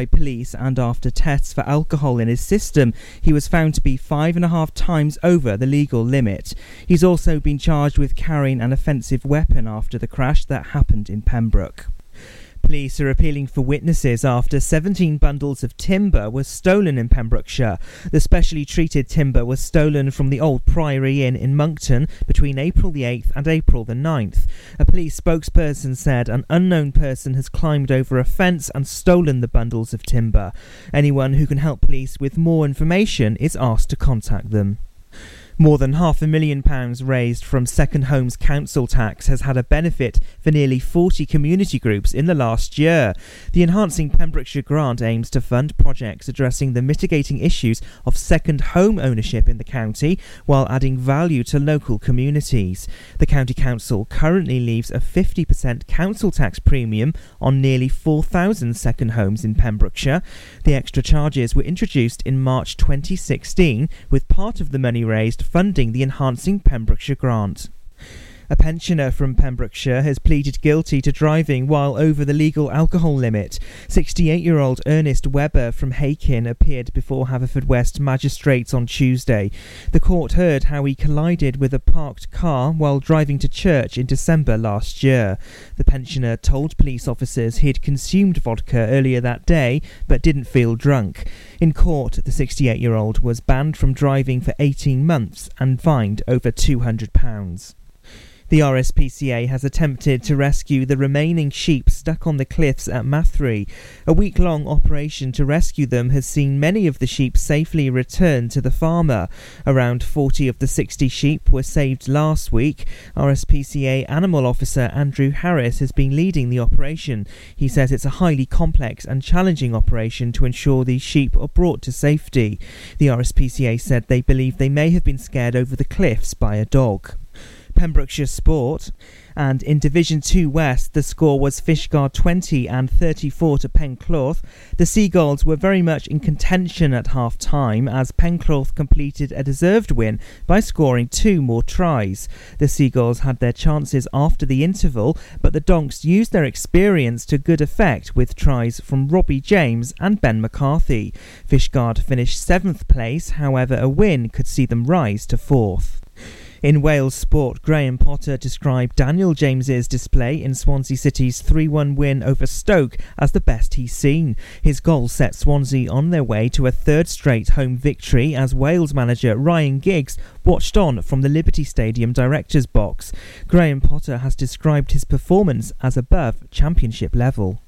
by police, and after tests for alcohol in his system, he was found to be five and a half times over the legal limit. He's also been charged with carrying an offensive weapon after the crash that happened in Pembroke. Police are appealing for witnesses after 17 bundles of timber were stolen in Pembrokeshire. The specially treated timber was stolen from the old Priory Inn in Monkton between April the 8th and April the 9th. A police spokesperson said an unknown person has climbed over a fence and stolen the bundles of timber. Anyone who can help police with more information is asked to contact them. More than half a million pounds raised from Second Homes Council tax has had a benefit for nearly 40 community groups in the last year. The Enhancing Pembrokeshire grant aims to fund projects addressing the mitigating issues of second home ownership in the county while adding value to local communities. The County Council currently leaves a 50% council tax premium on nearly 4,000 second homes in Pembrokeshire. The extra charges were introduced in March 2016 with part of the money raised funding the Enhancing Pembrokeshire grant. A pensioner from Pembrokeshire has pleaded guilty to driving while over the legal alcohol limit. 68 year old Ernest Webber from Hakin appeared before Haverfordwest magistrates on Tuesday. The court heard how he collided with a parked car while driving to church in December last year. The pensioner told police officers he had consumed vodka earlier that day but didn't feel drunk. In court, the 68 year old was banned from driving for 18 months and fined over £200. The RSPCA has attempted to rescue the remaining sheep stuck on the cliffs at Mathry. A week long operation to rescue them has seen many of the sheep safely returned to the farmer. Around 40 of the 60 sheep were saved last week. RSPCA Animal Officer Andrew Harris has been leading the operation. He says it's a highly complex and challenging operation to ensure these sheep are brought to safety. The RSPCA said they believe they may have been scared over the cliffs by a dog. Pembrokeshire Sport. And in Division 2 West, the score was Fishguard 20 and 34 to Pencloth. The Seagulls were very much in contention at half time as Pencloth completed a deserved win by scoring two more tries. The Seagulls had their chances after the interval, but the Donks used their experience to good effect with tries from Robbie James and Ben McCarthy. Fishguard finished seventh place, however, a win could see them rise to fourth. In Wales sport, Graham Potter described Daniel James's display in Swansea City's 3 1 win over Stoke as the best he's seen. His goal set Swansea on their way to a third straight home victory as Wales manager Ryan Giggs watched on from the Liberty Stadium director's box. Graham Potter has described his performance as above championship level.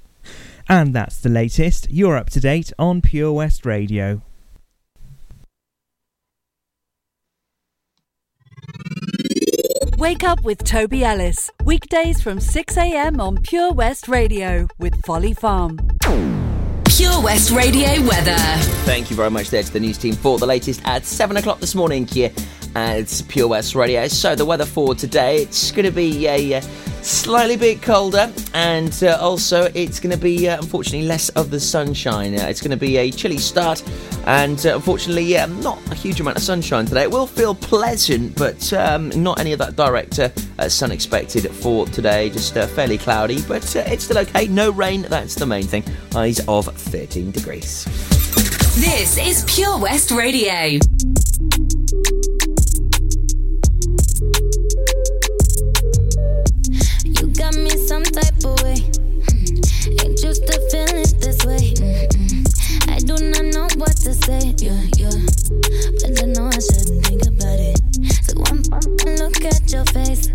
And that's the latest. You're up to date on Pure West Radio. Wake up with Toby Ellis. Weekdays from 6am on Pure West Radio with Folly Farm. Pure West Radio weather. Thank you very much there to the news team for the latest at 7 o'clock this morning here at Pure West Radio. So, the weather for today, it's going to be a. Uh, slightly bit colder, and uh, also it's going to be uh, unfortunately less of the sunshine. Uh, it's going to be a chilly start, and uh, unfortunately, yeah, not a huge amount of sunshine today. It will feel pleasant, but um, not any of that direct uh, uh, sun expected for today. Just fairly cloudy, but it's still okay. No rain, that's the main thing. Highs of 13 degrees. This is Pure West Radio. Some type. Mm. Ain't used to feeling this way. Mm-mm. I do not know what to say, yeah, yeah. But I know I shouldn't think about it. So one look at your face.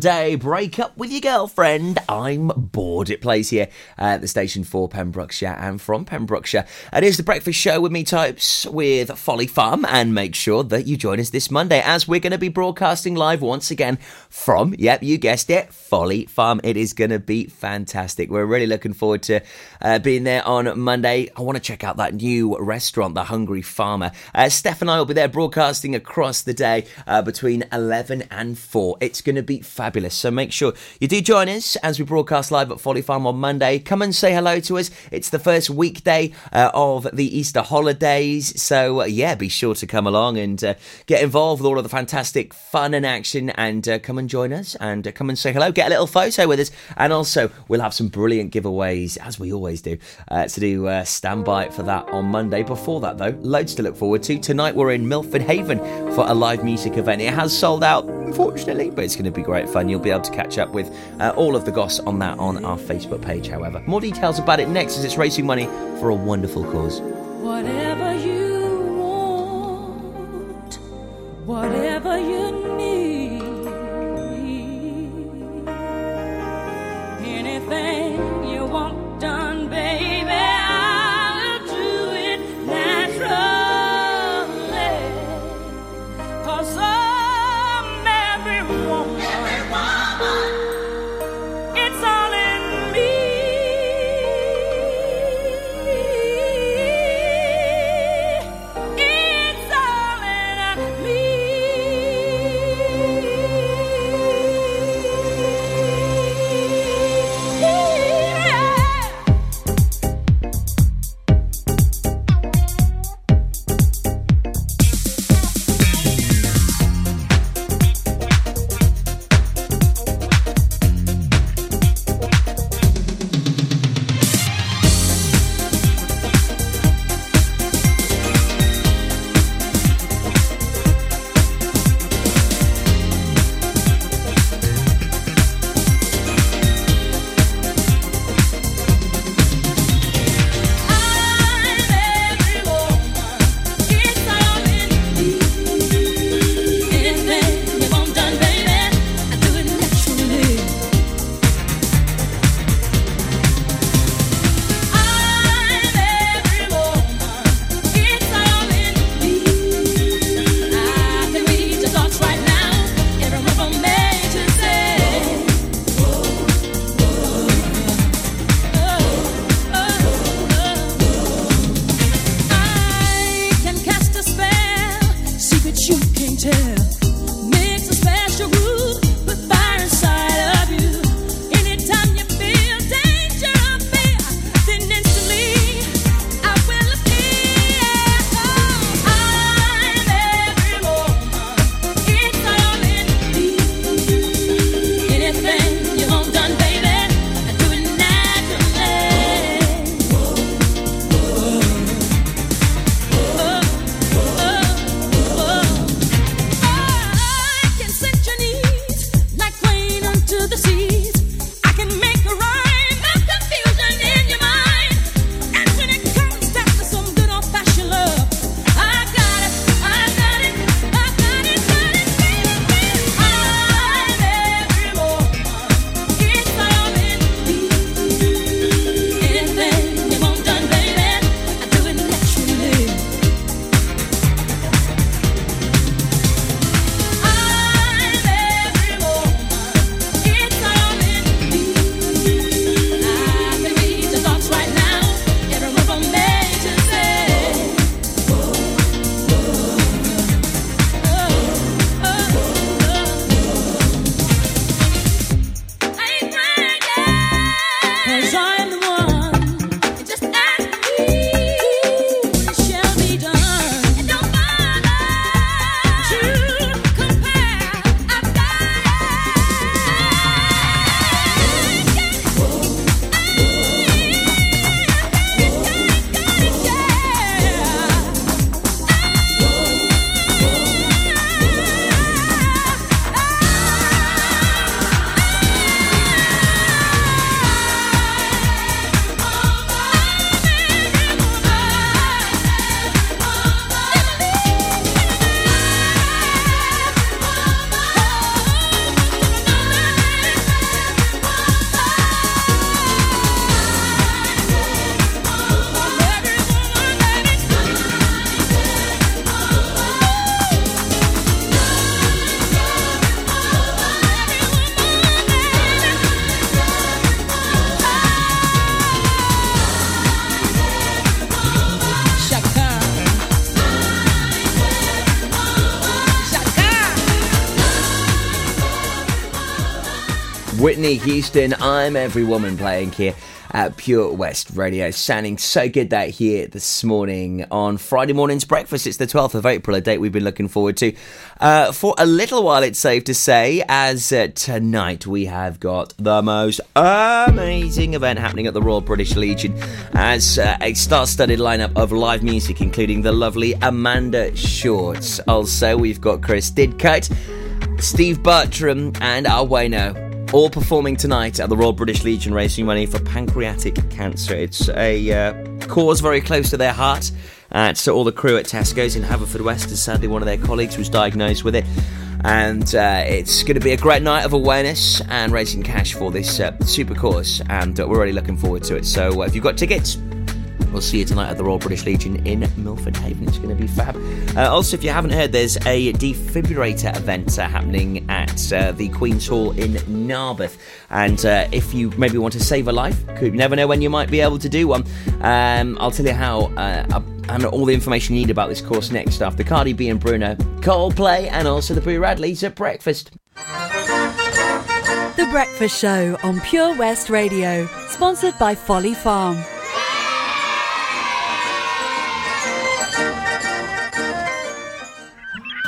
Grande, break up with your girlfriend. I'm bored. It plays here at the station for Pembrokeshire and from Pembrokeshire. It is the breakfast show with me, types, with Folly Farm, and make sure that you join us this Monday as we're going to be broadcasting live once again from, yep, you guessed it, Folly Farm. It is going to be fantastic. We're really looking forward to uh, being there on Monday. I want to check out that new restaurant, The Hungry Farmer. Uh, Steph and I will be there broadcasting across the day uh, between 11 and 4. It's going to be fabulous. So make sure you do join us as we broadcast live at Folly Farm on Monday. Come and say hello to us. It's the first weekday uh, of the Easter holidays. So, uh, yeah, be sure to come along and uh, get involved with all of the fantastic fun and action and uh, come and join us and uh, come and say hello. Get a little photo with us. And also, we'll have some brilliant giveaways, as we always do, uh, to do uh, stand by for that on Monday. Before that, though, loads to look forward to. Tonight, we're in Milford Haven for a live music event. It has sold out, unfortunately, but it's going to be great fun. You'll be able to catch up with all of the goss on that on our Facebook page, however. More details about it next as it's raising money for a wonderful cause. Whatever you want, whatever Houston, I'm Every Woman playing here at Pure West Radio. Sounding so good that here this morning on Friday morning's breakfast. It's the 12th of April, a date we've been looking forward to uh, for a little while, it's safe to say, as uh, tonight we have got the most amazing event happening at the Royal British Legion as uh, a star studded lineup of live music, including the lovely Amanda Shorts. Also, we've got Chris Didcote. Steve Bertram and Al Wayno all performing tonight at the Royal British Legion raising money for pancreatic cancer. It's a uh, cause very close to their heart. Uh, so all the crew at Tesco's in Haverfordwest, as sadly one of their colleagues was diagnosed with it. And uh, it's going to be a great night of awareness and raising cash for this uh, super cause. And uh, we're really looking forward to it. So uh, if you've got tickets, We'll see you tonight at the Royal British Legion in Milford Haven. It's going to be fab. Uh, also, if you haven't heard, there's a defibrillator event uh, happening at uh, the Queen's Hall in Narberth. And uh, if you maybe want to save a life, could never know when you might be able to do one. Um, I'll tell you how. Uh, and all the information you need about this course next after Cardi B and Bruno, Coldplay, and also the Boo Radleys at breakfast. The Breakfast Show on Pure West Radio, sponsored by Folly Farm.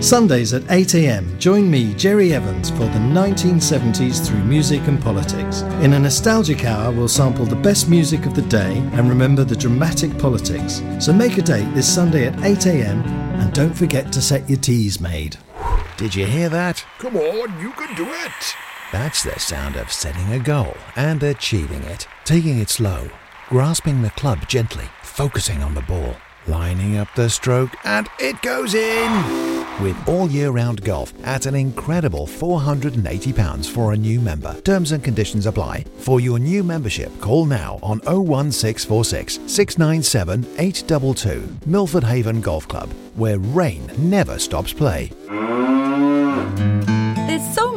Sundays at 8am, join me, Jerry Evans, for the 1970s through music and politics. In a nostalgic hour, we'll sample the best music of the day and remember the dramatic politics. So make a date this Sunday at 8am and don't forget to set your Teasmade. Did you hear that? Come on, you can do it. That's the sound of setting a goal and achieving it. Taking it slow, grasping the club gently, focusing on the ball, lining up the stroke, and it goes in! With all year round golf at an incredible £480 for a new member. Terms and conditions apply. For your new membership, call now on 01646 697 822. Milford Haven Golf Club, where rain never stops play.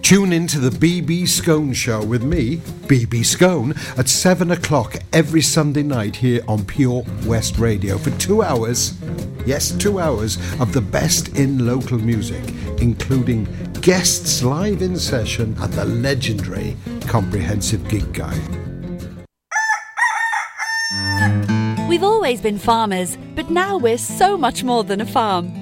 Tune in to the BB Scone Show with me, BB Scone, at 7 o'clock every Sunday night here on Pure West Radio for two hours. Yes, two hours of the best in local music, including guests live in session and the legendary Comprehensive Gig Guide. We've always been farmers, but now we're so much more than a farm.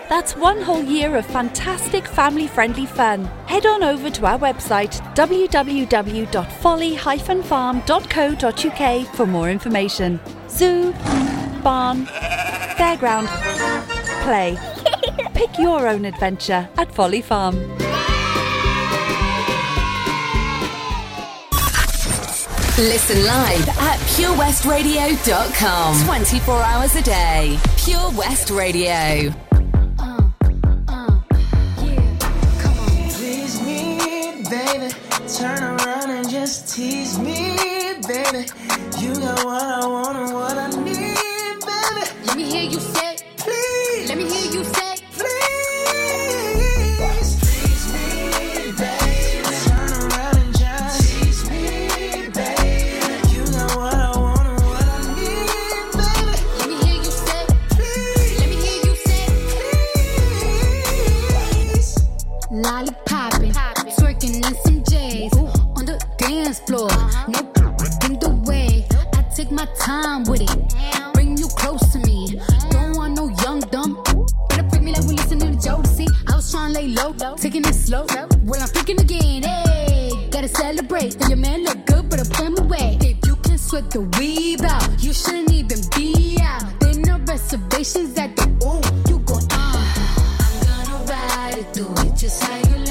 That's one whole year of fantastic family friendly fun. Head on over to our website www.folly-farm.co.uk for more information. Zoo, barn, fairground, play. Pick your own adventure at Folly Farm. Listen live at purewestradio.com. 24 hours a day. Pure West Radio. tease me, baby. You got what I want and what I slow. Well, I'm freaking again, hey. Gotta celebrate that your man look good, but I put him away. If you can sweat the weave out, you shouldn't even be out. There no reservations at the ooh. You go, ah. I'm gonna ride it, through it just how you like.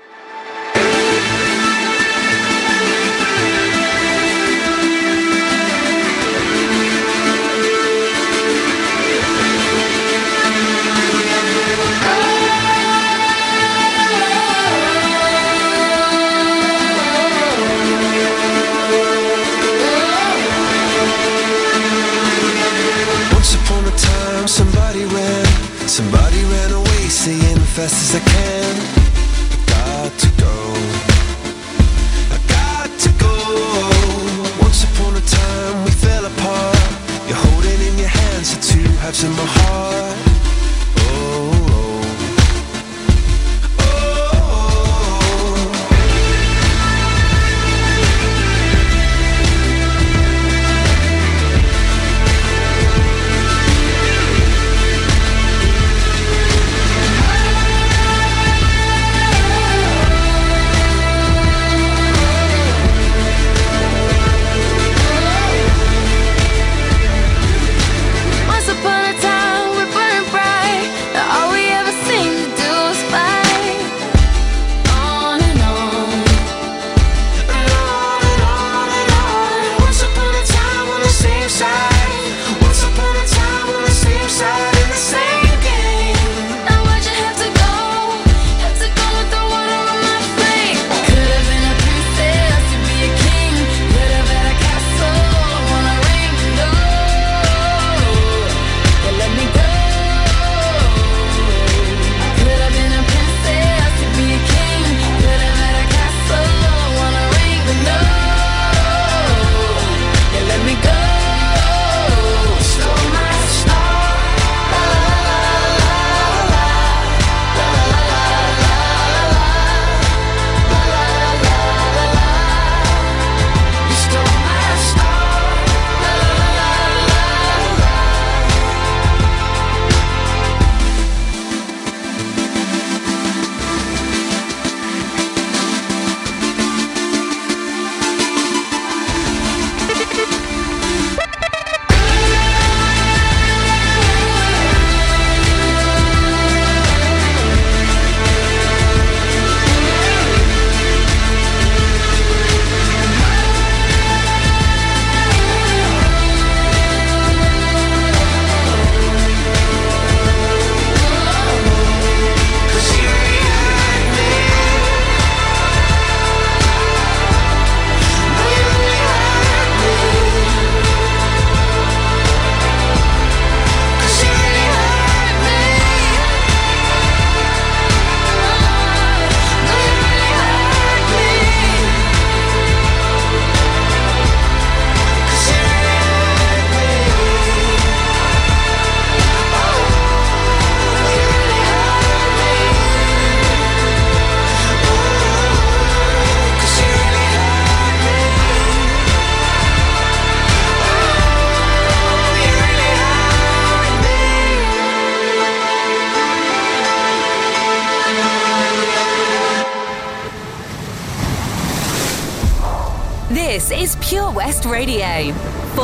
fast as I can. I got to go. I got to go. Once upon a time we fell apart. You're holding in your hands the two halves of my heart.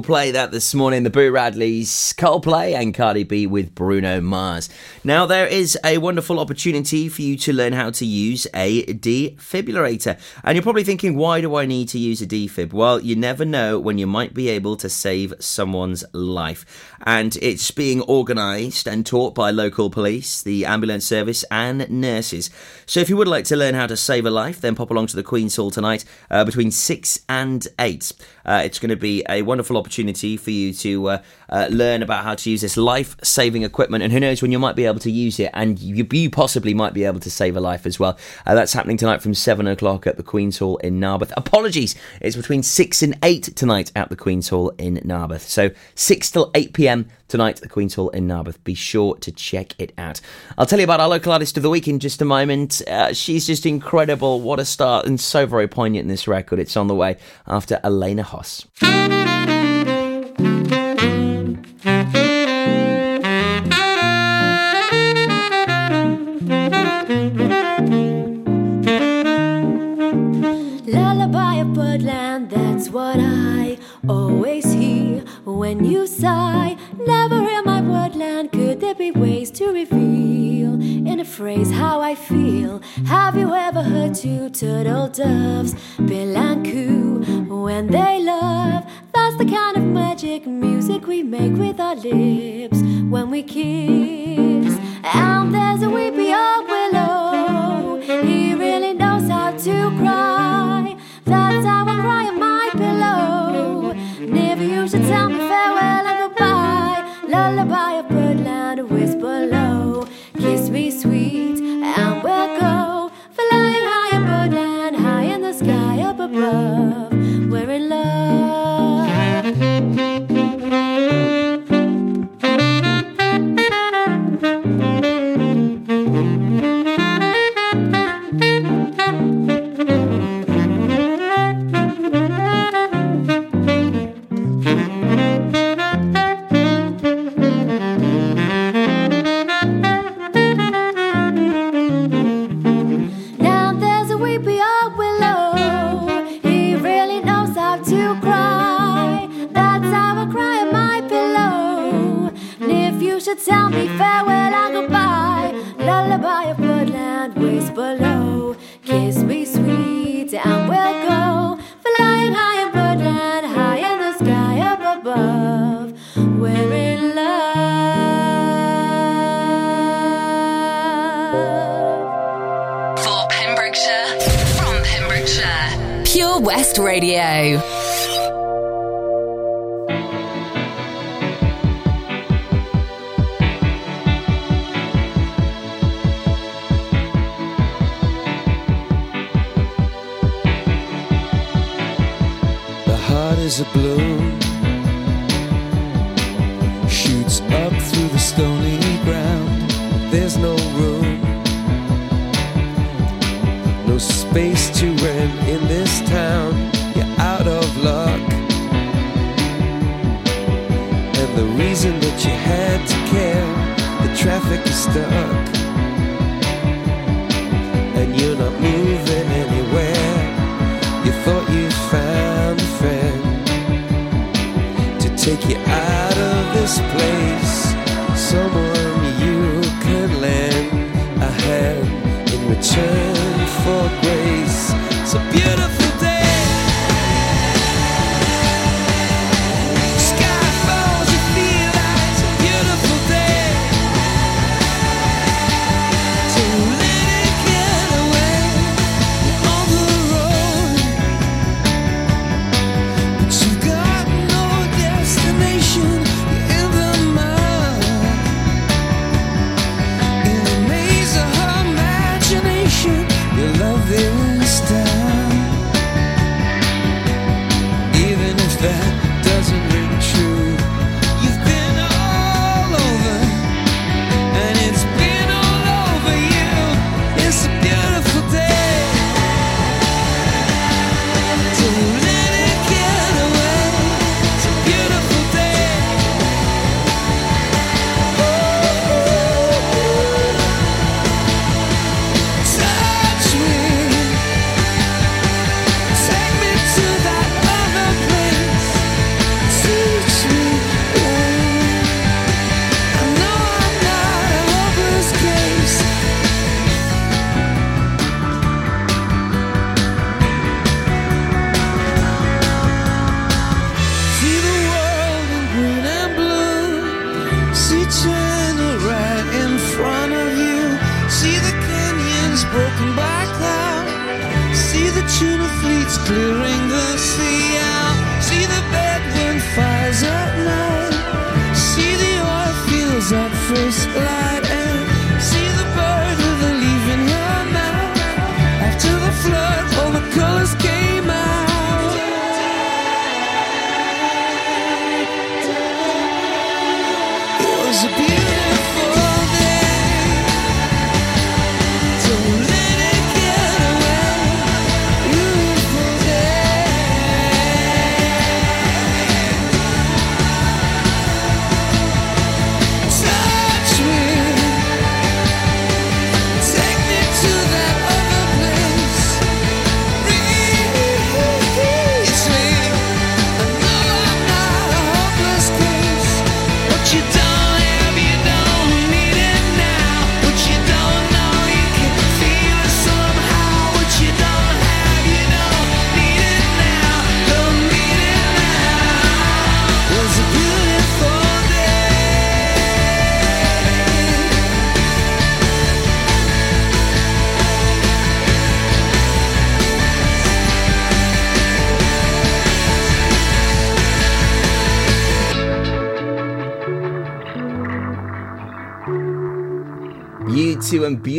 Play that this morning. The Boo Radleys, Coldplay, and Cardi B with Bruno Mars. Now, there is a wonderful opportunity for you to learn how to use a defibrillator. And you're probably thinking, why do I need to use a defib? Well, you never know when you might be able to save someone's life. And it's being organised and taught by local police, the ambulance service, and nurses. So if you would like to learn how to save a life, then pop along to the Queen's Hall tonight uh, between 6 and 8. Uh, it's going to be a wonderful opportunity for you to uh, uh, learn about how to use this life saving equipment. And who knows when you might be able to use it, and you, you possibly might be able to save a life as well. Uh, that's happening tonight from 7 o'clock at the Queen's Hall in Narberth. Apologies, it's between 6 and 8 tonight at the Queen's Hall in Narberth. So 6 till 8 pm tonight at the Queen's Hall in Narberth. Be sure to check it out. I'll tell you about our local artist of the week in just a moment. Uh, she's just incredible. What a start, and so very poignant in this record. It's on the way after Elena Hoss. Lullaby of birdland, that's what I always hear when you sigh. Never in my wordland could there be ways to reveal in a phrase how I feel. Have you ever heard two turtle doves bill and coo when they love? That's the kind of magic music we make with our lips when we kiss. And there's a weepy old willow, he really knows how to cry. That's how I cry on my pillow. Never you should tell me farewell and goodbye. Lullaby of birdland, a whisper low. Kiss me sweet, and we'll go flying high in birdland, high in the sky up above. We're in love.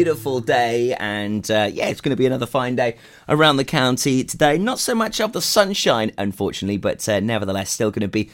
beautiful day, and uh, yeah, it's going to be another fine day around the county today. Not so much of the sunshine, unfortunately, but uh, nevertheless, still going to be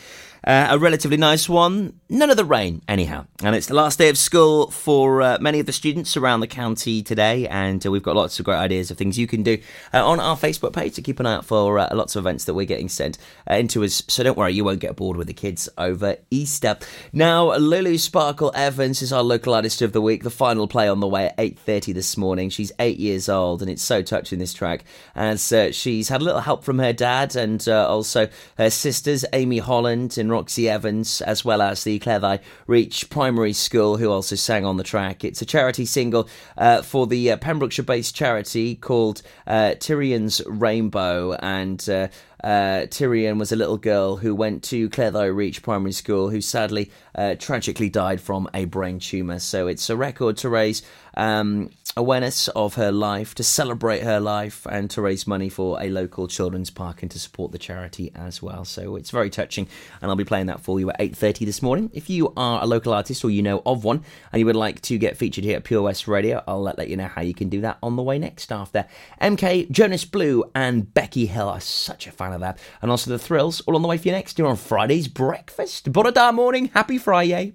uh, a relatively nice one. None of the rain, anyhow. And it's the last day of school for uh, many of the students around the county today, and uh, we've got lots of great ideas of things you can do uh, on our Facebook page to keep an eye out for uh, lots of events that we're getting sent uh, into us. So don't worry, you won't get bored with the kids over Easter. Now, Lulu Sparkle Evans is our local artist of the week. The final play on the way at 8:30 this morning. She's eight years old, and it's so touching this track as she's had a little help from her dad and also her sisters, Amy Holland and Roxy Evans, as well as the Cleddau Reach Primary School, who also sang on the track. It's a charity single uh, for the uh, Pembrokeshire based charity called uh, Tyrion's Rainbow. And uh, Tyrion was a little girl who went to Cleddau Reach Primary School, who sadly uh, tragically died from a brain tumour. So it's a record to raise um, awareness of her life, to celebrate her life, and to raise money for a local children's park and to support the charity as well. So it's very touching, and I'll be playing that for you at 8:30 this morning. If you are a local artist or you know of one and you would like to get featured here at Pure West Radio, I'll let, let you know how you can do that on the way next after. MK, Jonas Blue, and Becky Hill are such a fan of that, and also the Thrills all on the way for you next. You're on Friday's breakfast. Borada morning, happy Friday.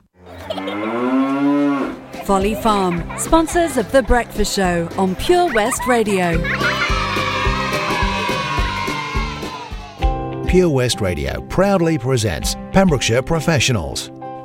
Folly Farm, sponsors of The Breakfast Show on Pure West Radio. Pure West Radio proudly presents Pembrokeshire Professionals.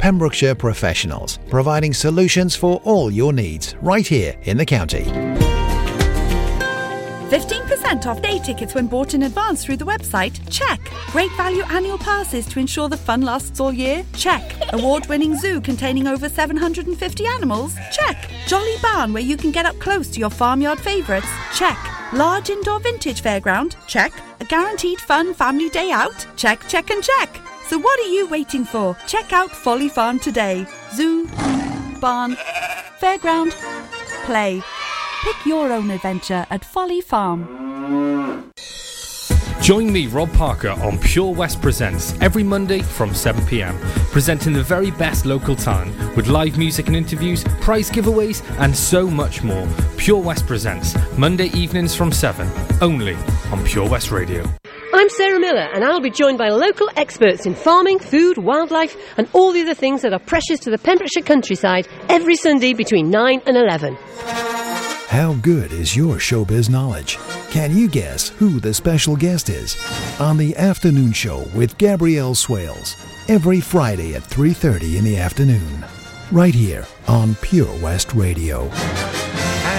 Pembrokeshire Professionals, providing solutions for all your needs right here in the county. 15% off day tickets when bought in advance through the website? Check. Great value annual passes to ensure the fun lasts all year? Check. Award winning zoo containing over 750 animals? Check. Jolly barn where you can get up close to your farmyard favourites? Check. Large indoor vintage fairground? Check. A guaranteed fun family day out? Check, check, and check. So what are you waiting for? Check out Folly Farm today. Zoo, barn, fairground, play. Pick your own adventure at Folly Farm. Join me, Rob Parker, on Pure West Presents every Monday from 7 pm, presenting the very best local talent with live music and interviews, prize giveaways, and so much more. Pure West Presents, Monday evenings from 7, only on Pure West Radio. I'm Sarah Miller, and I'll be joined by local experts in farming, food, wildlife, and all the other things that are precious to the Pembrokeshire countryside every Sunday between 9 and 11. How good is your showbiz knowledge? Can you guess who the special guest is? On the afternoon show with Gabrielle Swales, every Friday at 3:30 in the afternoon. Right here on Pure West Radio.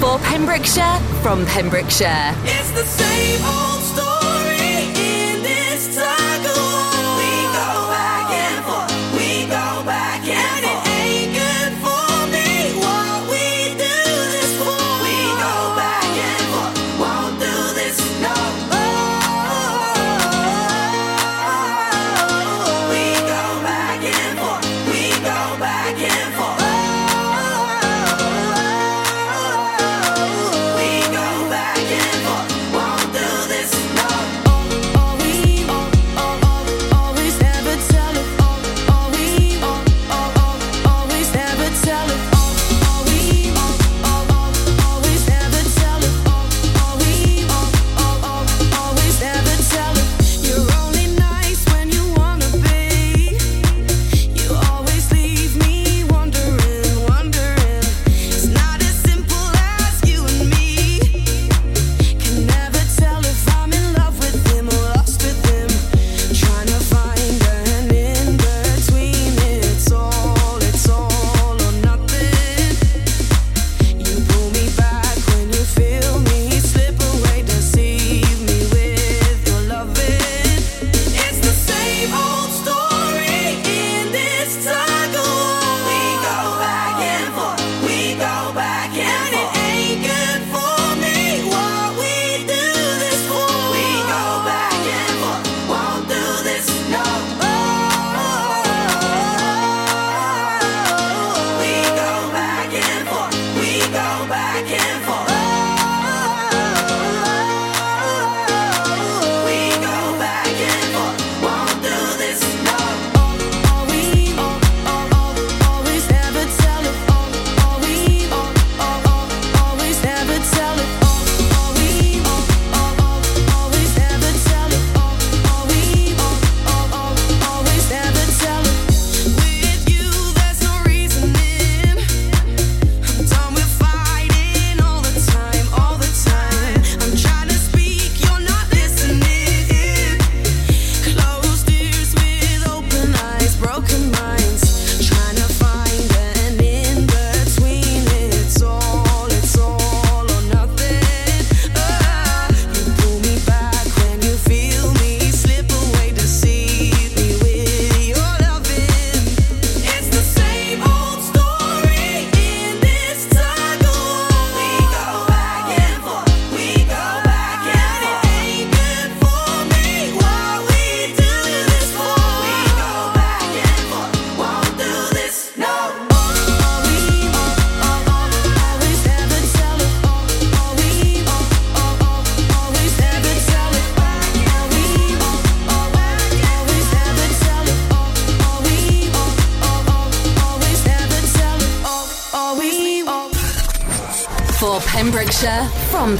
For Pembrokeshire, from Pembrokeshire. It's the same old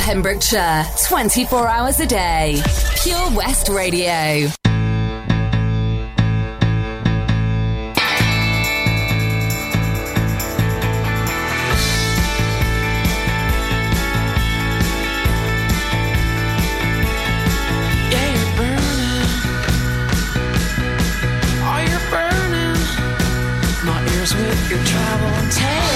Pembrokeshire, 24 hours a day. Pure West Radio. Yeah, you're burning. Oh,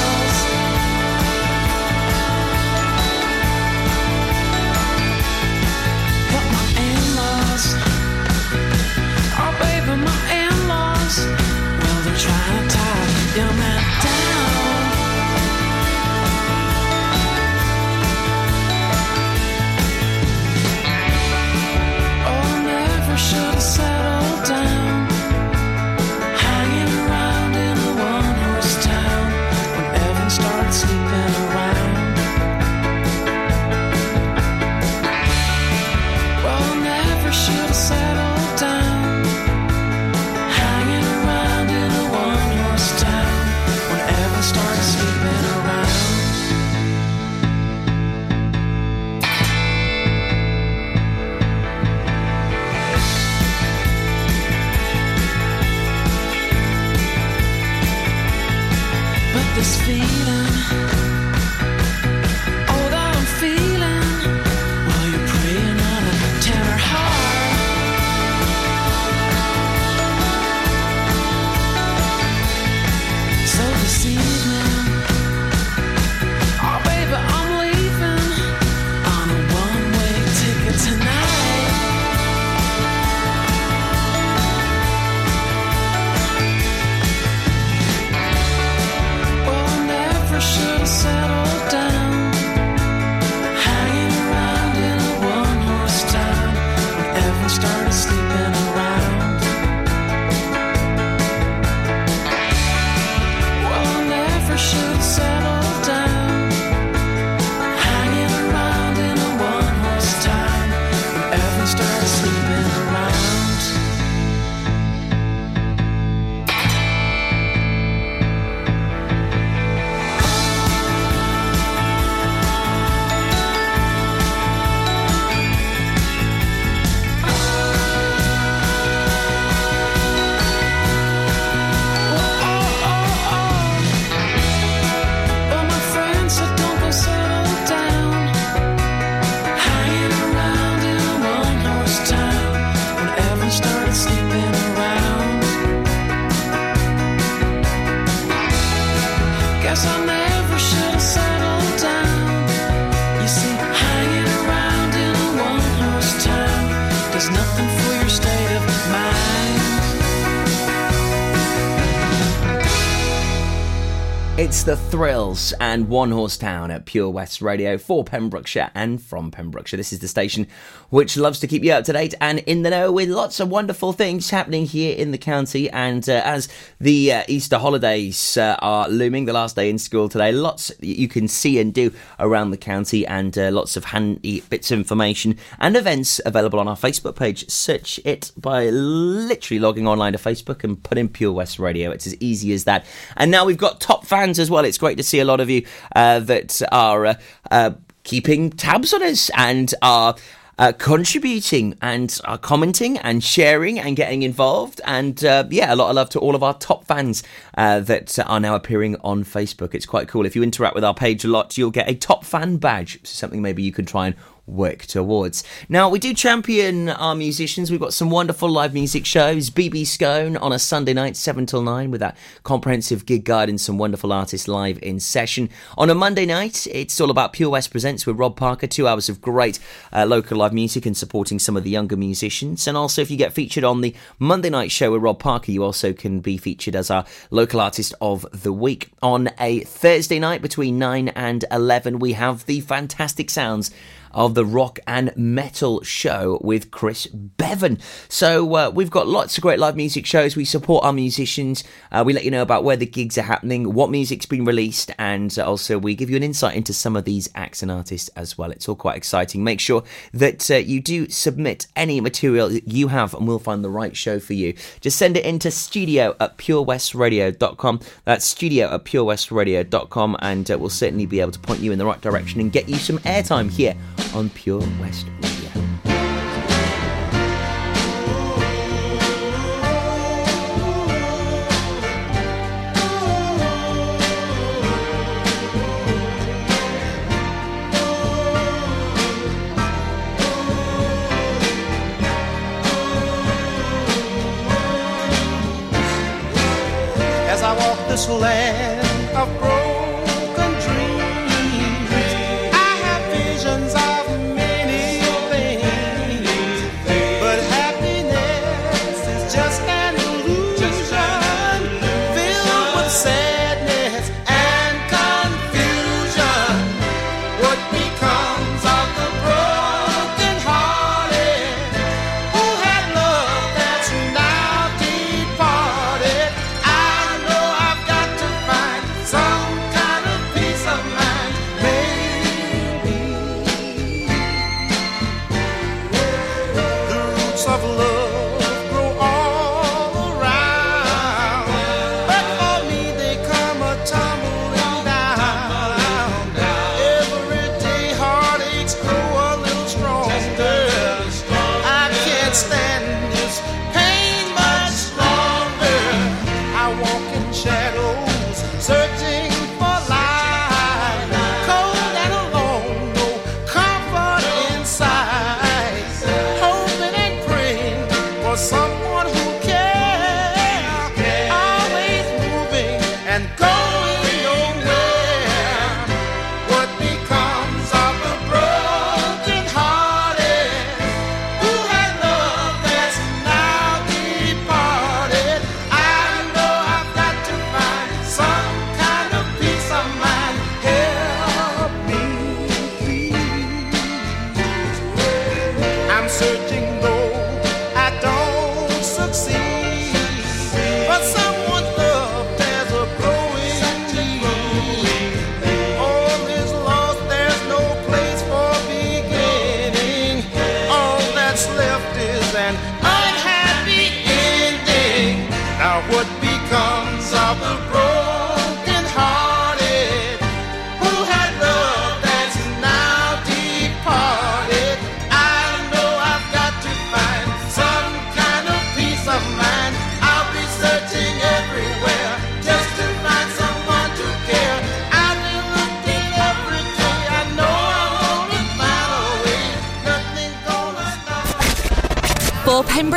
Thrills and One Horse Town at Pure West Radio for Pembrokeshire and from Pembrokeshire. This is the station which loves to keep you up to date and in the know with lots of wonderful things happening here in the county. And uh, as the uh, Easter holidays uh, are looming, the last day in school today, lots you can see and do around the county and uh, lots of handy bits of information and events available on our Facebook page. Search it by literally logging online to Facebook and put in Pure West Radio. It's as easy as that. And now we've got top fans as well. It's great to see a lot of you uh, that are uh, keeping tabs on us and are. Uh, contributing and are commenting and sharing and getting involved. And uh, yeah a lot of love to all of our top fans uh, that are now appearing on facebook. It's quite cool. If you interact with our page a lot you'll get a top fan badge So something maybe you can try and work towards. Now, we do champion our musicians. We've got some wonderful live music shows. BB Scone on a Sunday night, 7 till 9, with that comprehensive gig guide and some wonderful artists live in session. On a Monday night, it's all about Pure West Presents with Rob Parker. Two hours of great uh, local live music and supporting some of the younger musicians. And also, if you get featured on the Monday night show with Rob Parker, you also can be featured as our local artist of the week. On a Thursday night between 9 and 11, we have the fantastic sounds of the Rock and Metal Show with Chris Bevan. So uh, we've got lots of great live music shows. We support our musicians. Uh, we let you know about where the gigs are happening, what music's been released, and also we give you an insight into some of these acts and artists as well. It's all quite exciting. Make sure that uh, you do submit any material that you have, and we'll find the right show for you. Just send it into studio at purewestradio.com. That's studio at purewestradio.com, and uh, we'll certainly be able to point you in the right direction and get you some airtime here on Pure West Radio. land.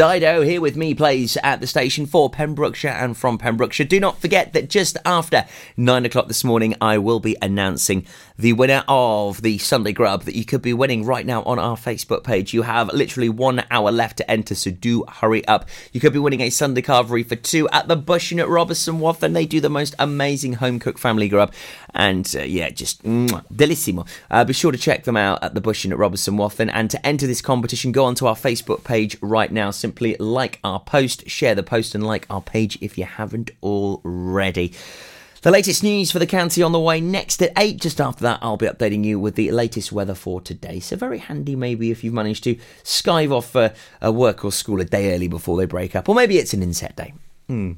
Dido here with me plays at the station for Pembrokeshire and from Pembrokeshire. Do not forget that just after nine o'clock this morning, I will be announcing the winner of the Sunday Grub that you could be winning right now on our Facebook page. You have literally one hour left to enter, so do hurry up. You could be winning a Sunday carvery for two at the Bush at Robeston Wathen. They do the most amazing home cooked family grub, and uh, yeah, just mwah, delissimo. Uh, be sure to check them out at the Bush at Robeston Wathen. And to enter this competition, go onto our Facebook page right now. Simply like our post, share the post, and like our page if you haven't already. The latest news for the county on the way next at 8. Just after that, I'll be updating you with the latest weather for today. So, very handy maybe if you've managed to skive off uh, a work or school a day early before they break up. Or maybe it's an inset day. Hmm,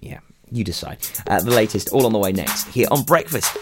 yeah, you decide. Uh, the latest all on the way next here on Breakfast.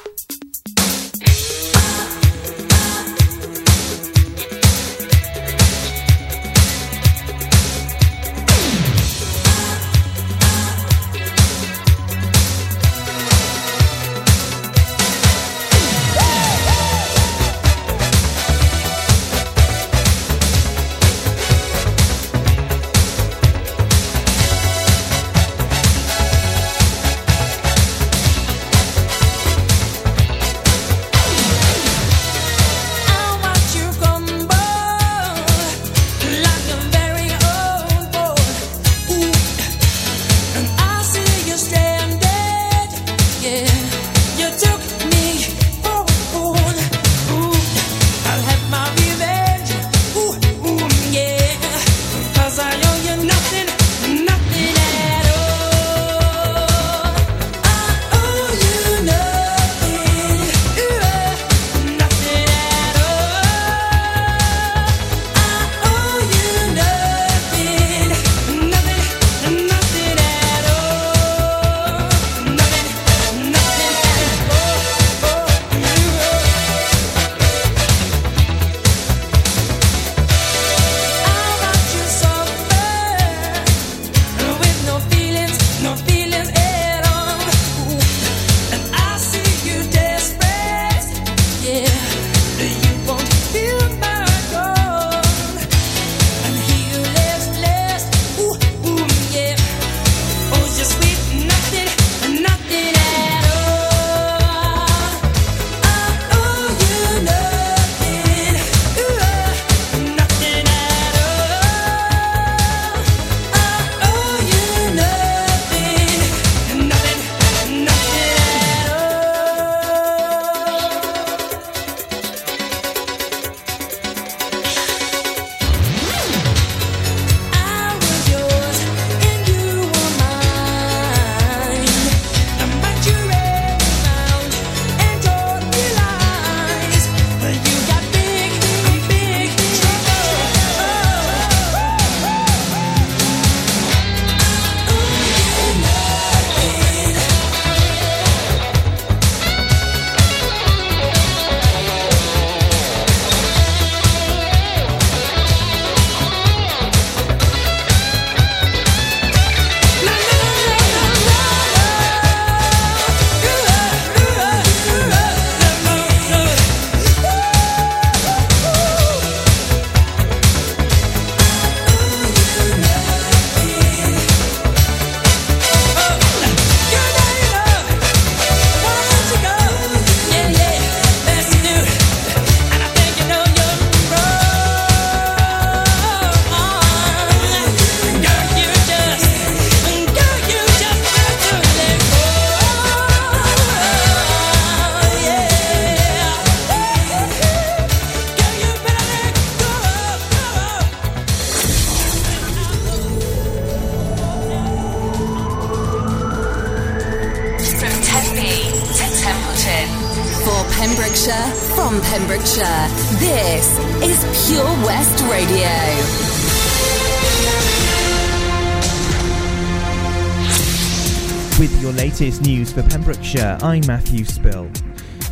I'm Matthew Spill.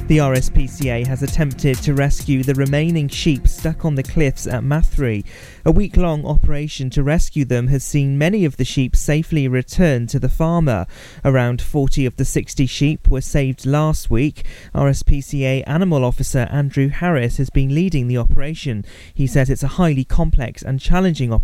The RSPCA has attempted to rescue the remaining sheep stuck on the cliffs at Mathry. A week long operation to rescue them has seen many of the sheep safely returned to the farmer. Around 40 of the 60 sheep were saved last week. RSPCA Animal Officer Andrew Harris has been leading the operation. He says it's a highly complex and challenging operation